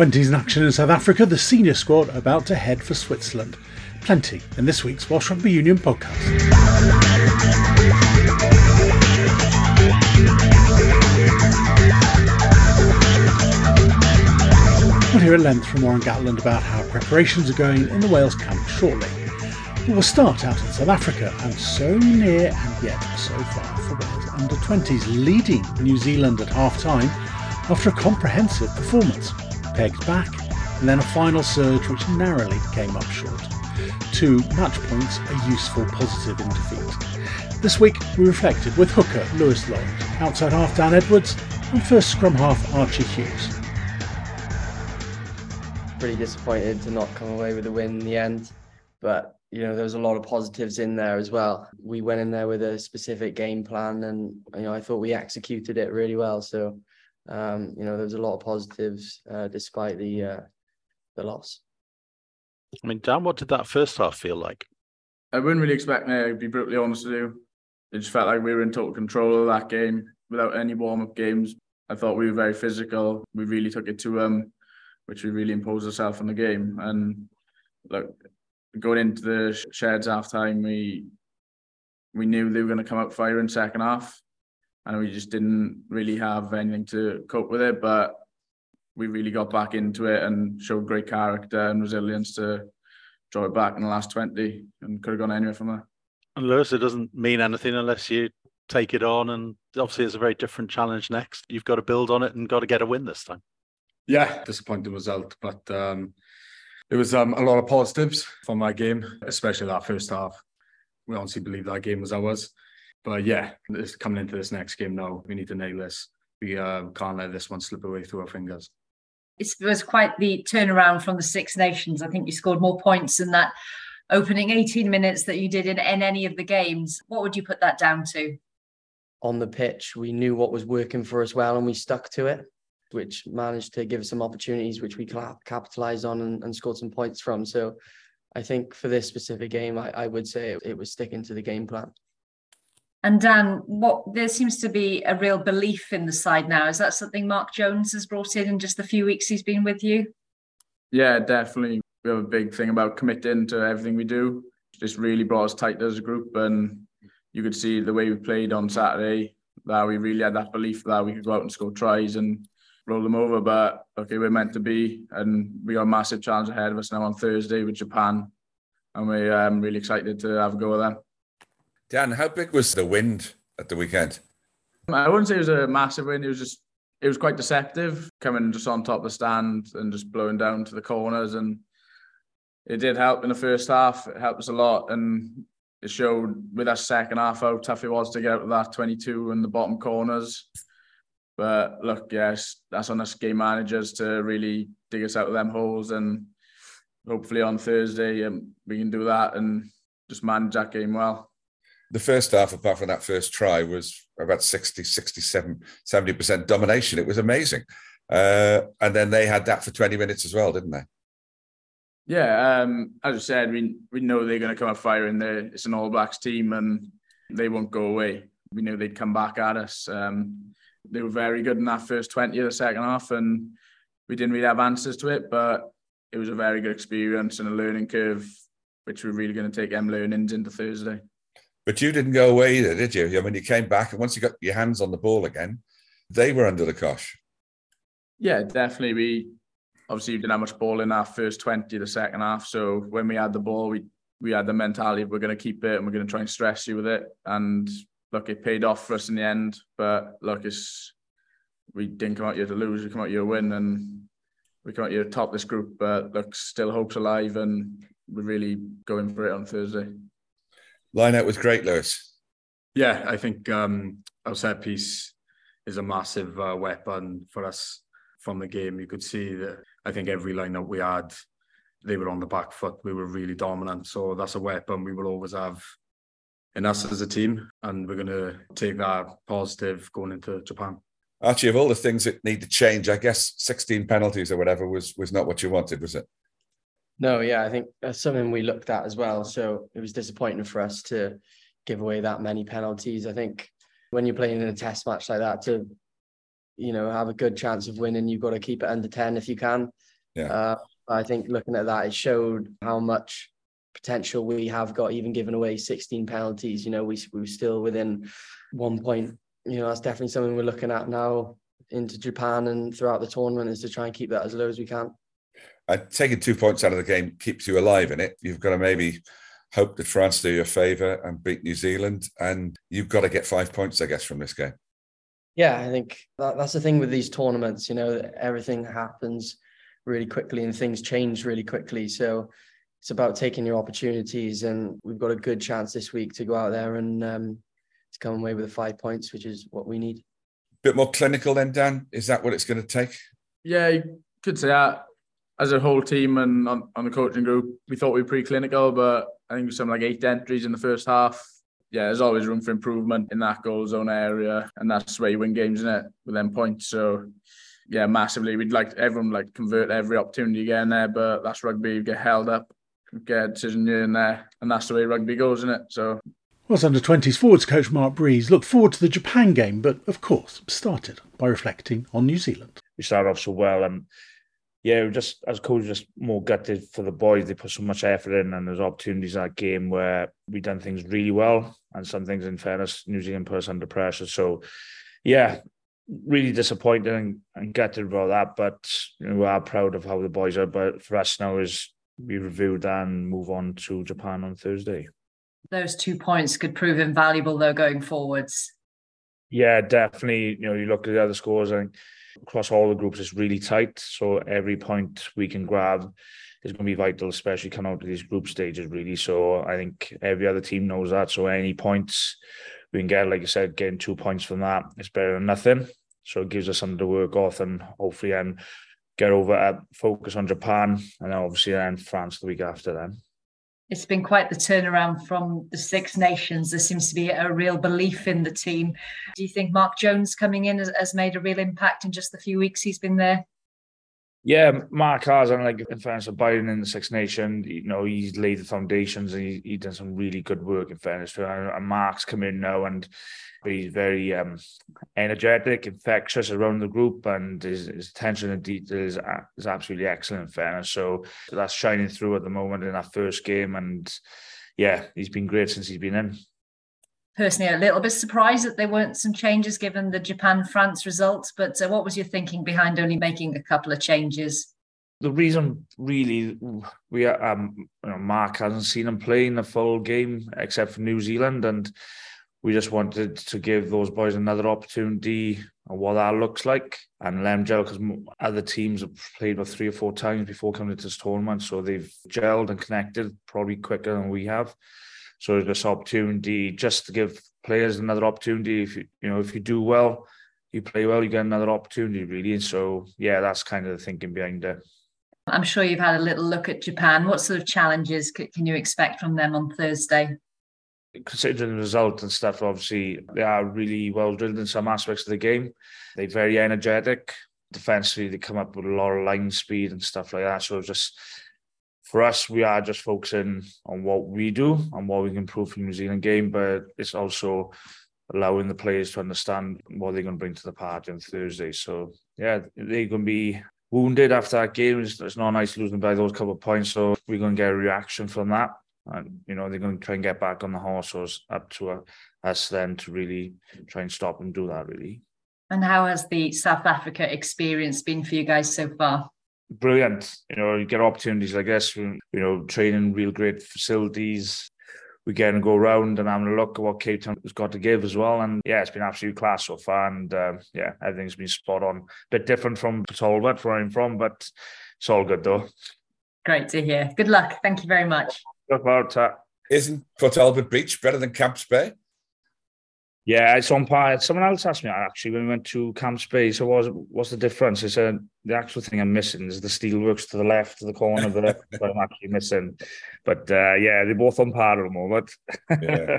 20s in action in South Africa, the senior squad about to head for Switzerland. Plenty in this week's Welsh Rugby Union podcast. We'll hear at length from Warren Gatland about how preparations are going in the Wales camp shortly. But we'll start out in South Africa and so near and yet so far for Wales under 20s leading New Zealand at half time after a comprehensive performance. Pegged back, and then a final surge which narrowly came up short. Two match points a useful positive in defeat. This week we reflected with hooker Lewis Lawrence, outside half Dan Edwards, and first scrum half Archie Hughes. Pretty disappointed to not come away with a win in the end, but you know there was a lot of positives in there as well. We went in there with a specific game plan, and you know I thought we executed it really well. So um, you know, there was a lot of positives uh, despite the uh, the loss. I mean, Dan, what did that first half feel like? I wouldn't really expect me to be brutally honest with you. It just felt like we were in total control of that game without any warm up games. I thought we were very physical. We really took it to them, um, which we really imposed ourselves on the game. And look, going into the sheds half time, we we knew they were going to come out firing second half and we just didn't really have anything to cope with it. But we really got back into it and showed great character and resilience to draw it back in the last 20 and could have gone anywhere from there. And Lewis, it doesn't mean anything unless you take it on. And obviously, it's a very different challenge next. You've got to build on it and got to get a win this time. Yeah, disappointing result, but um, it was um, a lot of positives from that game, especially that first half. We honestly believe that game was ours. But yeah, this coming into this next game now, we need to nail this. We uh, can't let this one slip away through our fingers. It was quite the turnaround from the Six Nations. I think you scored more points in that opening 18 minutes that you did in, in any of the games. What would you put that down to? On the pitch, we knew what was working for us well and we stuck to it, which managed to give us some opportunities which we capitalized on and, and scored some points from. So I think for this specific game, I, I would say it, it was sticking to the game plan. And Dan, what there seems to be a real belief in the side now. Is that something Mark Jones has brought in in just the few weeks he's been with you? Yeah, definitely. We have a big thing about committing to everything we do. Just really brought us tight as a group, and you could see the way we played on Saturday that we really had that belief that we could go out and score tries and roll them over. But okay, we're meant to be, and we got a massive challenge ahead of us now on Thursday with Japan, and we're um, really excited to have a go with them. Dan, how big was the wind at the weekend? I wouldn't say it was a massive wind. It was just it was quite deceptive, coming just on top of the stand and just blowing down to the corners. And it did help in the first half. It helped us a lot, and it showed with that second half how tough it was to get out of that 22 in the bottom corners. But look, yes, that's on us game managers to really dig us out of them holes, and hopefully on Thursday um, we can do that and just manage that game well the first half, apart from that first try, was about 60, 67, 70% domination. It was amazing. Uh, and then they had that for 20 minutes as well, didn't they? Yeah, um, as I said, we we know they're going to come up firing. There, it's an All Blacks team, and they won't go away. We knew they'd come back at us. Um, they were very good in that first twenty of the second half, and we didn't really have answers to it. But it was a very good experience and a learning curve, which we're really going to take them learnings into Thursday. But you didn't go away either, did you? I mean, you came back, and once you got your hands on the ball again, they were under the cosh. Yeah, definitely. We obviously didn't have much ball in our first 20, the second half. So when we had the ball, we we had the mentality we're going to keep it and we're going to try and stress you with it. And look, it paid off for us in the end. But look, it's we didn't come out here to lose. We come out here to win, and we come out here to top this group. But look, still hope's alive, and we're really going for it on Thursday. Line out was great, Lewis. Yeah, I think um, our set piece is a massive uh, weapon for us from the game. You could see that I think every lineup we had, they were on the back foot. We were really dominant. So that's a weapon we will always have in us as a team. And we're going to take that positive going into Japan. Archie, of all the things that need to change, I guess 16 penalties or whatever was was not what you wanted, was it? No, yeah, I think that's something we looked at as well. So it was disappointing for us to give away that many penalties. I think when you're playing in a test match like that, to you know have a good chance of winning, you've got to keep it under ten if you can. Yeah. Uh, I think looking at that, it showed how much potential we have got, even giving away 16 penalties. You know, we, we were still within one point. You know, that's definitely something we're looking at now into Japan and throughout the tournament is to try and keep that as low as we can. And taking two points out of the game keeps you alive in it. You've got to maybe hope that France do you a favour and beat New Zealand, and you've got to get five points, I guess, from this game. Yeah, I think that, that's the thing with these tournaments. You know, everything happens really quickly and things change really quickly. So it's about taking your opportunities, and we've got a good chance this week to go out there and um, to come away with the five points, which is what we need. Bit more clinical then, Dan. Is that what it's going to take? Yeah, you could say that. As a whole team and on, on the coaching group, we thought we were pretty clinical, but I think it was something like eight entries in the first half. Yeah, there's always room for improvement in that goal zone area, and that's where you win games in it with them points. So, yeah, massively. We'd like everyone like convert every opportunity again there, but that's rugby. You get held up, get a decision here and there, and that's the way rugby goes, isn't it? So was under 20s forwards coach Mark Breeze looked forward to the Japan game, but of course started by reflecting on New Zealand. We started off so well, and yeah, just as coach, just more gutted for the boys. They put so much effort in, and there's opportunities in that game where we done things really well, and some things, in fairness, New Zealand put us under pressure. So, yeah, really disappointed and, and gutted about that. But you know, we are proud of how the boys are. But for us now is we review that and move on to Japan on Thursday those two points could prove invaluable though going forwards. Yeah, definitely. You know, you look at the other scores, and across all the groups, it's really tight. So every point we can grab is going to be vital, especially coming out of these group stages, really. So I think every other team knows that. So any points we can get, like I said, getting two points from that is better than nothing. So it gives us something to work off and hopefully then get over focus on Japan and then obviously then France the week after then it's been quite the turnaround from the Six Nations. There seems to be a real belief in the team. Do you think Mark Jones coming in has, has made a real impact in just the few weeks he's been there? Yeah, Mark has, and like in fairness of Byron in the Six Nation, you know, he's laid the foundations and he, he's done some really good work in fairness to him. And Mark's come in now and he's very um, energetic, infectious around the group, and his, his attention to detail is, is absolutely excellent in fairness. So that's shining through at the moment in that first game. And yeah, he's been great since he's been in personally a little bit surprised that there weren't some changes given the Japan France results. But uh, what was your thinking behind only making a couple of changes? The reason, really, we um, you know, Mark hasn't seen him play in the full game except for New Zealand, and we just wanted to give those boys another opportunity on what that looks like and them gel because other teams have played with three or four times before coming to this tournament, so they've gelled and connected probably quicker than we have. So it's this opportunity just to give players another opportunity. If you you know if you do well, you play well, you get another opportunity really. And so yeah, that's kind of the thinking behind it. I'm sure you've had a little look at Japan. What sort of challenges can you expect from them on Thursday? Considering the result and stuff, obviously they are really well drilled in some aspects of the game. They're very energetic. Defensively, they come up with a lot of line speed and stuff like that. So just for us, we are just focusing on what we do and what we can improve from New Zealand game, but it's also allowing the players to understand what they're going to bring to the party on Thursday. So, yeah, they're going to be wounded after that game. It's, it's not nice losing by those couple of points. So, we're going to get a reaction from that. And, you know, they're going to try and get back on the horse. So, it's up to uh, us then to really try and stop and do that, really. And how has the South Africa experience been for you guys so far? Brilliant. You know, you get opportunities like this, you know, training real great facilities. We get and go around and having a look at what Cape Town has got to give as well. And yeah, it's been absolute class so far. And uh, yeah, everything's been spot on. Bit different from Talbot, where I'm from, but it's all good though. Great to hear. Good luck. Thank you very much. Good about that. Isn't Port Talbot Beach better than Camps Bay? Yeah, it's on par. Someone else asked me actually when we went to Camps Bay. So what's what's the difference? I said the actual thing I'm missing is the steelworks to the left of the corner that I'm actually missing. But uh, yeah, they're both on par at the moment. yeah.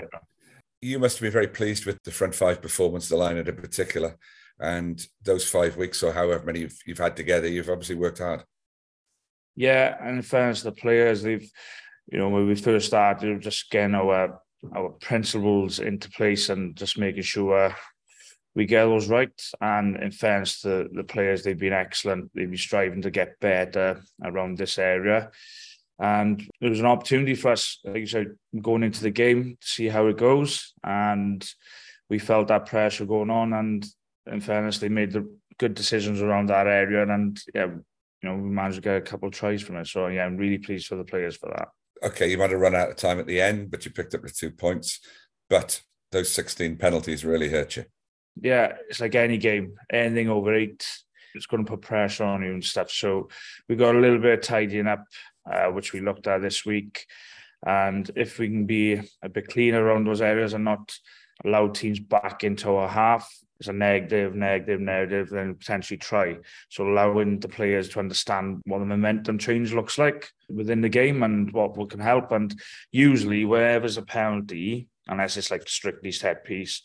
You must be very pleased with the front five performance, the line at in particular, and those five weeks or however many you've, you've had together. You've obviously worked hard. Yeah, and in fairness, the players they've, you know, when we first started, just getting our our principles into place and just making sure we get those right. And in fairness to the players, they've been excellent. They've been striving to get better around this area. And it was an opportunity for us, like you said, going into the game to see how it goes. And we felt that pressure going on. And in fairness, they made the good decisions around that area. And yeah, you know, we managed to get a couple of tries from it. So yeah, I'm really pleased for the players for that. Okay, you might have run out of time at the end, but you picked up the two points. But those 16 penalties really hurt you. Yeah, it's like any game. Anything over eight, it's going to put pressure on you and stuff. So we got a little bit of tidying up uh, which we looked at this week. And if we can be a bit cleaner around those areas and not allow teams back into our half, it's a negative, negative, negative, then potentially try. So allowing the players to understand what the momentum change looks like within the game and what, what can help. And usually, wherever there's a penalty, unless it's like strictly set piece,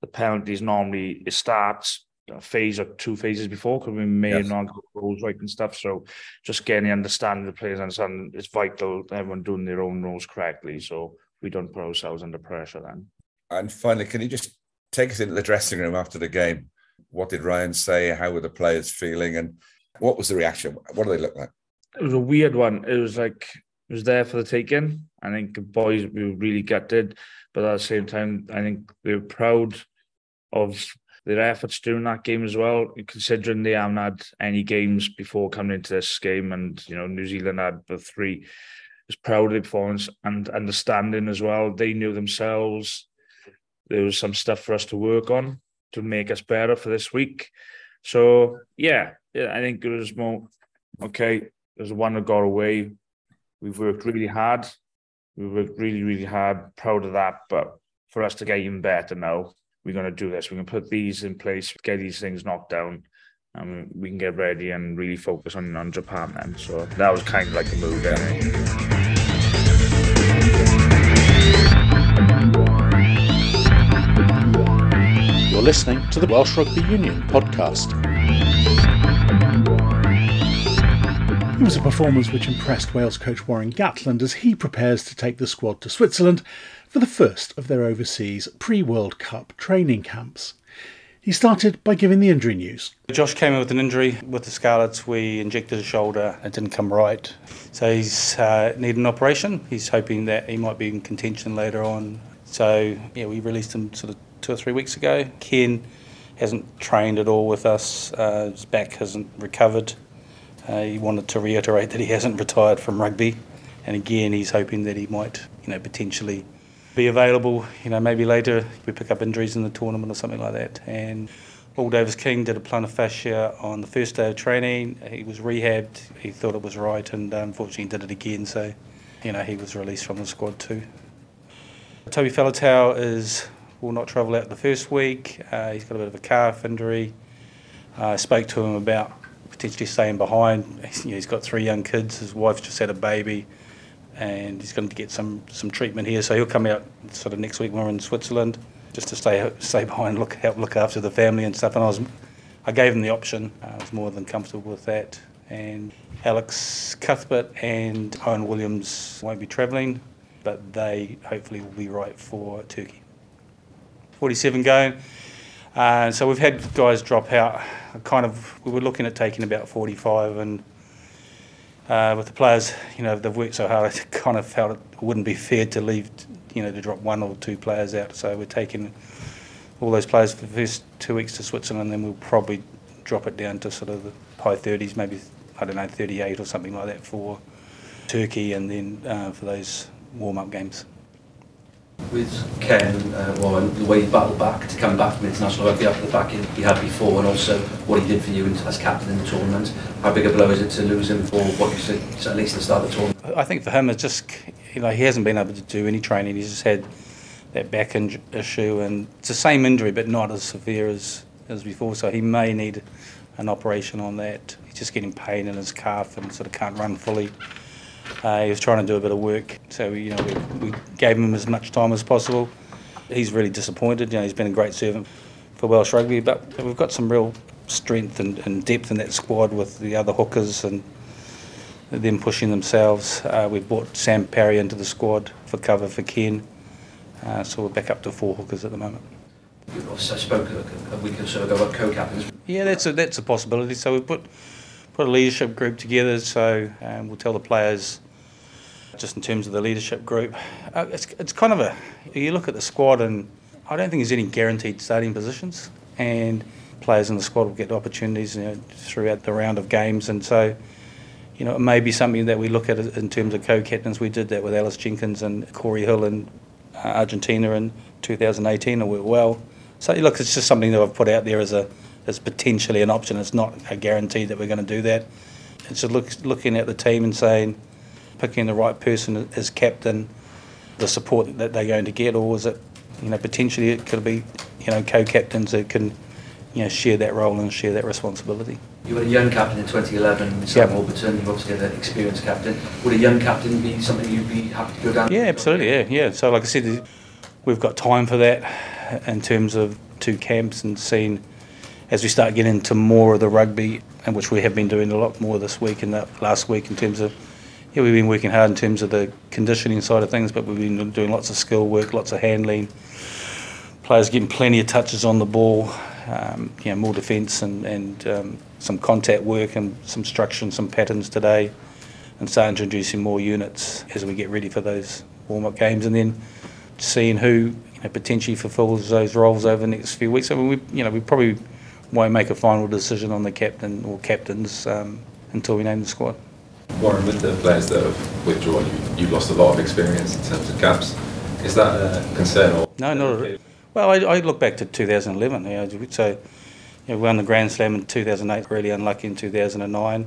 the penalties normally it starts a phase or two phases before because we may yes. not got rules right and stuff. So just getting the understanding of the players and it's vital everyone doing their own roles correctly. So we don't put ourselves under pressure then. And finally, can you just take us into the dressing room after the game? What did Ryan say? How were the players feeling? And what was the reaction? What do they look like? It was a weird one. It was like it was there for the taking. I think the boys we were really gutted, but at the same time, I think they were proud of their efforts during that game as well, considering they haven't had any games before coming into this game, and you know New Zealand had the three. Was proud of the performance and understanding as well. They knew themselves. There was some stuff for us to work on to make us better for this week. So yeah, yeah I think it was more okay. There's one that got away. We've worked really hard. We worked really, really hard. Proud of that. But for us to get even better now, we're going to do this. We're going to put these in place, get these things knocked down, and we can get ready and really focus on, on Japan then. So that was kind of like the move there. Listening to the Welsh Rugby Union podcast. It was a performance which impressed Wales coach Warren Gatland as he prepares to take the squad to Switzerland for the first of their overseas pre World Cup training camps. He started by giving the injury news. Josh came in with an injury with the Scarlets. We injected his shoulder. It didn't come right. So he's uh, needed an operation. He's hoping that he might be in contention later on. So, yeah, we released him sort of two or three weeks ago. Ken hasn't trained at all with us. Uh, his back hasn't recovered. Uh, he wanted to reiterate that he hasn't retired from rugby, and again, he's hoping that he might, you know, potentially be available. You know, maybe later if we pick up injuries in the tournament or something like that. And Paul Davis King did a plantar fascia on the first day of training. He was rehabbed. He thought it was right, and uh, unfortunately did it again. So, you know, he was released from the squad too. Toby Faletau is will not travel out the first week. Uh, he's got a bit of a calf injury. Uh, I spoke to him about potentially staying behind. You know, he's got three young kids. His wife just had a baby, and he's going to get some some treatment here. So he'll come out sort of next week when we're in Switzerland, just to stay stay behind, look help look after the family and stuff. And I was, I gave him the option. I was more than comfortable with that. And Alex Cuthbert and Owen Williams won't be travelling, but they hopefully will be right for Turkey. 47 going. Uh, so we've had guys drop out. Kind of, we were looking at taking about 45, and uh, with the players, you know, they've worked so hard. I kind of felt it wouldn't be fair to leave, you know, to drop one or two players out. So we're taking all those players for the first two weeks to Switzerland, and then we'll probably drop it down to sort of the high 30s, maybe I don't know, 38 or something like that for Turkey, and then uh, for those warm-up games with Ken uh, Warren, the way he battled back to come back from international rugby after the back he had before, and also what he did for you as captain in the tournament. How big a blow is it to lose him for what you said, at least the start of the tournament? I think for him, it's just you know he hasn't been able to do any training. He's just had that back issue, and it's the same injury, but not as severe as as before. So he may need an operation on that. He's just getting pain in his calf and sort of can't run fully. Uh, he was trying to do a bit of work, so you know we, we, gave him as much time as possible. He's really disappointed. You know, he's been a great servant for Welsh rugby, but we've got some real strength and, and depth in that squad with the other hookers and them pushing themselves. Uh, we've brought Sam Parry into the squad for cover for Ken, uh, so we're back up to four hookers at the moment. I spoke a, a week or so ago about co-captains. Yeah, that's a that's a possibility. So we put put a leadership group together. So um, we'll tell the players just in terms of the leadership group. Uh, it's it's kind of a you look at the squad and I don't think there's any guaranteed starting positions and players in the squad will get opportunities you know, throughout the round of games and so you know, it may be something that we look at in terms of co-captains. We did that with Ellis Jenkins and Cory Hill in uh, Argentina in 2018, and worked well. So look, it's just something that I've put out there as a as potentially an option. It's not a guarantee that we're going to do that. It's just look, looking at the team and saying, picking the right person as captain, the support that they're going to get, or is it, you know, potentially it could be, you know, co-captains that can, you know, share that role and share that responsibility. You were a young captain in 2011, Sam yep. Warburton. You obviously had an experienced captain. Would a young captain be something you'd be happy to go down? Yeah, absolutely. Yeah, yeah. So, like I said, we've got time for that in terms of two camps and seeing as we start getting into more of the rugby, and which we have been doing a lot more this week and that last week in terms of. Yeah, we've been working hard in terms of the conditioning side of things, but we've been doing lots of skill work, lots of handling. Players getting plenty of touches on the ball, um, you know, more defence and, and um, some contact work and some structure and some patterns today, and start introducing more units as we get ready for those warm-up games, and then seeing who you know, potentially fulfills those roles over the next few weeks. I mean, we you know we probably won't make a final decision on the captain or captains um, until we name the squad. Warren, with the players that have withdrawn, you, you've lost a lot of experience in terms of caps. Is that a concern? Or no, not. Well, I, I look back to 2011. You know, so you know, we won the Grand Slam in 2008, really unlucky in 2009.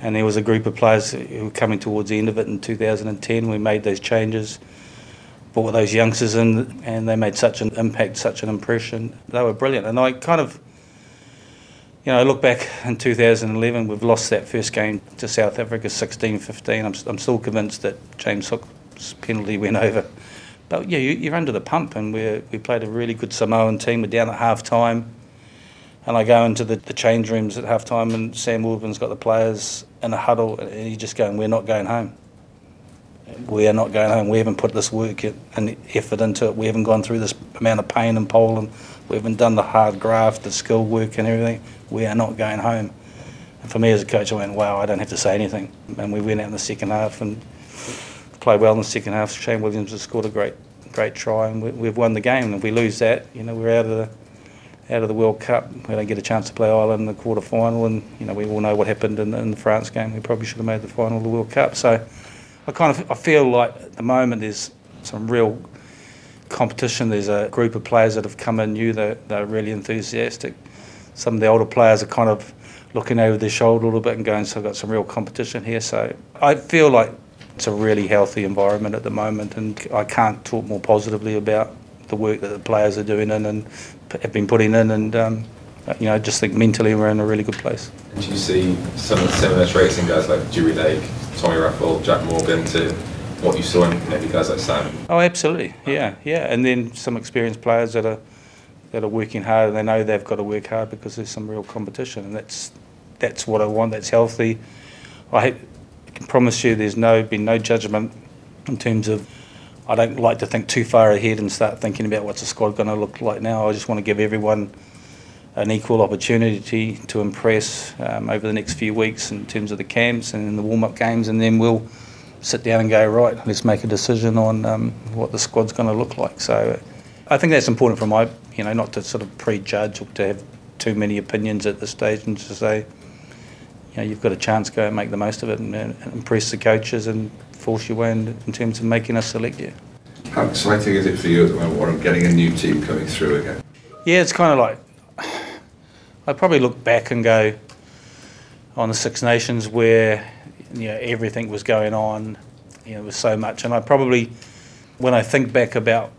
And there was a group of players who were coming towards the end of it in 2010. We made those changes, brought those youngsters in, and they made such an impact, such an impression. They were brilliant. And I kind of, you know, I look back in 2011, we've lost that first game to South Africa 16 15. I'm, I'm still convinced that James Hook's penalty went over but yeah, you, are under the pump, and we we played a really good Samoan team. We're down at half time, and I go into the, the change rooms at half time, and Sam Warburton's got the players in a huddle, and he's just going, "We're not going home. We are not going home. We haven't put this work and effort into it. We haven't gone through this amount of pain in Poland. We haven't done the hard graft, the skill work, and everything. We are not going home." And for me as a coach, I went, "Wow, I don't have to say anything." And we went out in the second half and played well in the second half. Shane Williams has scored a great great try, and we, have won the game. And if we lose that, you know, we're out of the out of the World Cup. We don't get a chance to play Ireland in the quarter final, and you know we all know what happened in, in the France game. We probably should have made the final of the World Cup. So I kind of I feel like at the moment there's some real competition. There's a group of players that have come in new. They're, they're really enthusiastic. Some of the older players are kind of looking over their shoulder a little bit and going, so I've got some real competition here. So I feel like it's a really healthy environment at the moment, and I can't talk more positively about the work that the players are doing in and have been putting in, and um, you know, just think mentally we're in a really good place. And you see some of the similar traits in guys like Dewi Lake, Tommy Reffell, Jack Morgan to what you saw in maybe guys like Sam? Oh, absolutely, yeah, yeah, and then some experienced players that are that are working hard and they know they've got to work hard because there's some real competition, and that's that's what I want. That's healthy. I can promise you there's no been no judgment in terms of I don't like to think too far ahead and start thinking about what's the squad going to look like now. I just want to give everyone an equal opportunity to impress um, over the next few weeks in terms of the camps and the warm-up games, and then we'll sit down and go right. Let's make a decision on um, what the squad's going to look like. So I think that's important for my, you know, not to sort of prejudge or to have too many opinions at this stage and to say you know, you've got a chance go and make the most of it and, and impress the coaches and force your way in, in, terms of making us select you. How exciting is it for you at the moment, Warren, getting a new team coming through again? Yeah, it's kind of like I probably look back and go on the Six Nations where you know everything was going on, you know, there was so much, and I probably when I think back about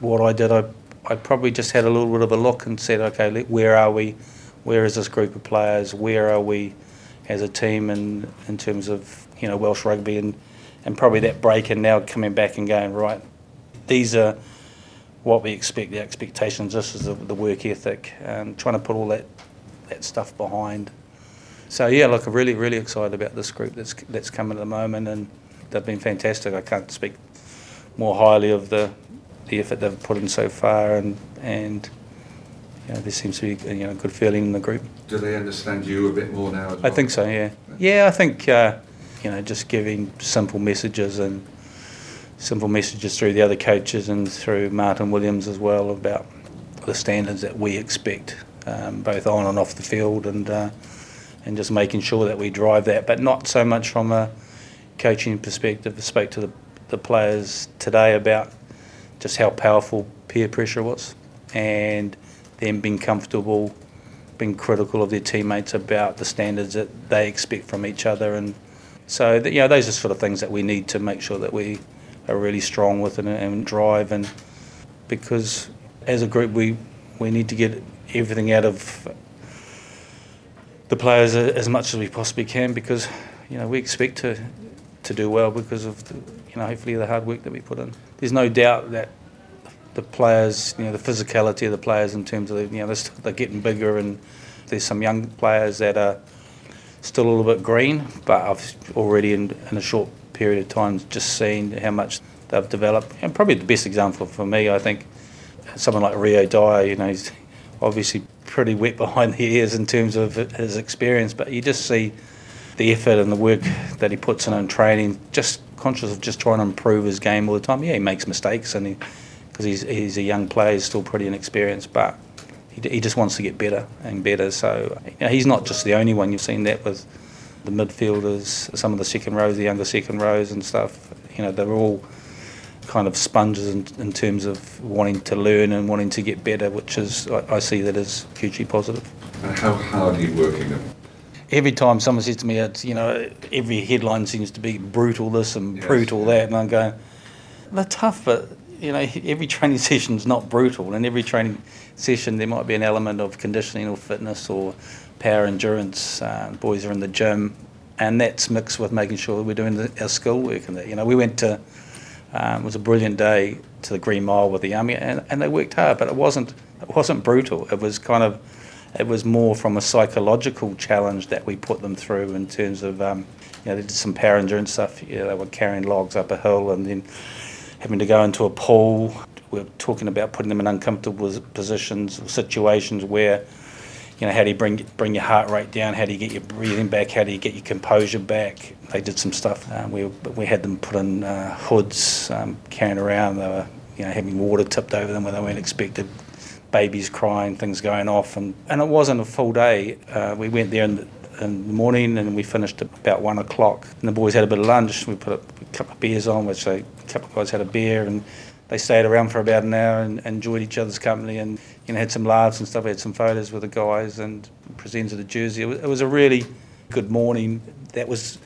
what I did, I I probably just had a little bit of a look and said, okay, where are we? Where is this group of players? Where are we? as a team in, in terms of you know Welsh rugby and, and probably that break and now coming back and going right these are what we expect the expectations this is the, the work ethic and trying to put all that that stuff behind so yeah look I'm really really excited about this group that's that's coming at the moment and they've been fantastic I can't speak more highly of the the effort they've put in so far, and and you know, there seems to be you know a good feeling in the group. Do they understand you a bit more now? Well? I think so. Yeah, yeah. I think uh, you know just giving simple messages and simple messages through the other coaches and through Martyn Williams as well about the standards that we expect, um, both on and off the field, and uh, and just making sure that we drive that, but not so much from a coaching perspective. I spoke to the, the players today about just how powerful peer pressure was, and them being comfortable, being critical of their teammates about the standards that they expect from each other, and so you know those are sort of things that we need to make sure that we are really strong with it and drive, and because as a group we we need to get everything out of the players as much as we possibly can because you know we expect to to do well because of the, you know hopefully the hard work that we put in. There's no doubt that the players, you know, the physicality of the players in terms of you know they're, they're getting bigger and there's some young players that are still a little bit green, but I've already in, in a short period of time just seen how much they've developed. And probably the best example for me, I think, someone like Rio Dyer, you know, he's obviously pretty wet behind the ears in terms of his experience, but you just see the effort and the work that he puts in in training, just conscious of just trying to improve his game all the time. Yeah, he makes mistakes and he because he's, he's a young player, he's still pretty inexperienced, but he, he just wants to get better and better. So you know, he's not just the only one. You've seen that with the midfielders, some of the second rows, the younger second rows and stuff. You know, they're all kind of sponges in, in terms of wanting to learn and wanting to get better, which is I, I see that as hugely positive. And how hard are you working them? Every time someone says to me, it's you know, every headline seems to be brutal this and Yes. brutal that, and I'm going, they're tough, but you know, every training session is not brutal, and every training session there might be an element of conditioning or fitness or power endurance. Uh, boys are in the gym, and that's mixed with making sure that we're doing the, our skill work. And that, you know, we went to um, it was a brilliant day to the Green Mile with the army, and, and they worked hard, but it wasn't it wasn't brutal. It was kind of it was more from a psychological challenge that we put them through in terms of um, you know they did some power endurance stuff. You know, they were carrying logs up a hill and then having to go into a pool. We're talking about putting them in uncomfortable positions situations where you know, how do you bring bring your heart rate down? How do you get your breathing back? How do you get your composure back? They did some stuff. Uh, we we had them put in uh, hoods, um, carrying around. They were you know having water tipped over them when they weren't expected. Babies crying, things going off, and, and it wasn't a full day. Uh, we went there in the, in the morning and we finished at about one o'clock. And the boys had a bit of lunch. We put a, couple of beers on, which they, a couple of guys had a beer and they stayed around for about an hour and enjoyed each other's company and you know had some laughs and stuff. We had some photos with the guys and presented a jersey. It was, it was a really good morning. That was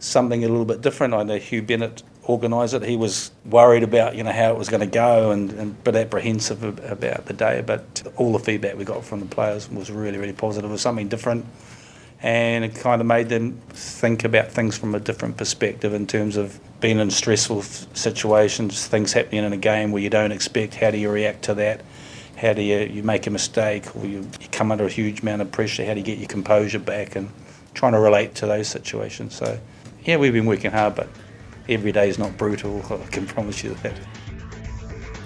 something a little bit different. I know Huw Bennett organised it. He was worried about you know how it was going to go and, and a bit apprehensive about the day. But all the feedback we got from the players was really really positive. It was something different. And it kind of made them think about things from a different perspective in terms of being in stressful situations, things happening in a game where you don't expect. How do you react to that? How do you, you make a mistake or you, you come under a huge amount of pressure? How do you get your composure back? And trying to relate to those situations. So, yeah, we've been working hard, but every day is not brutal. I can promise you that.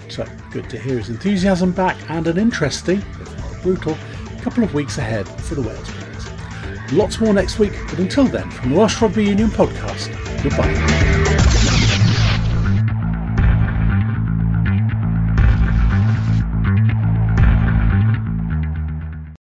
So good to hear his enthusiasm back and an interesting, if not brutal, couple of weeks ahead for the Wales. Lots more next week, but until then, from the Welsh Rugby Union podcast, goodbye.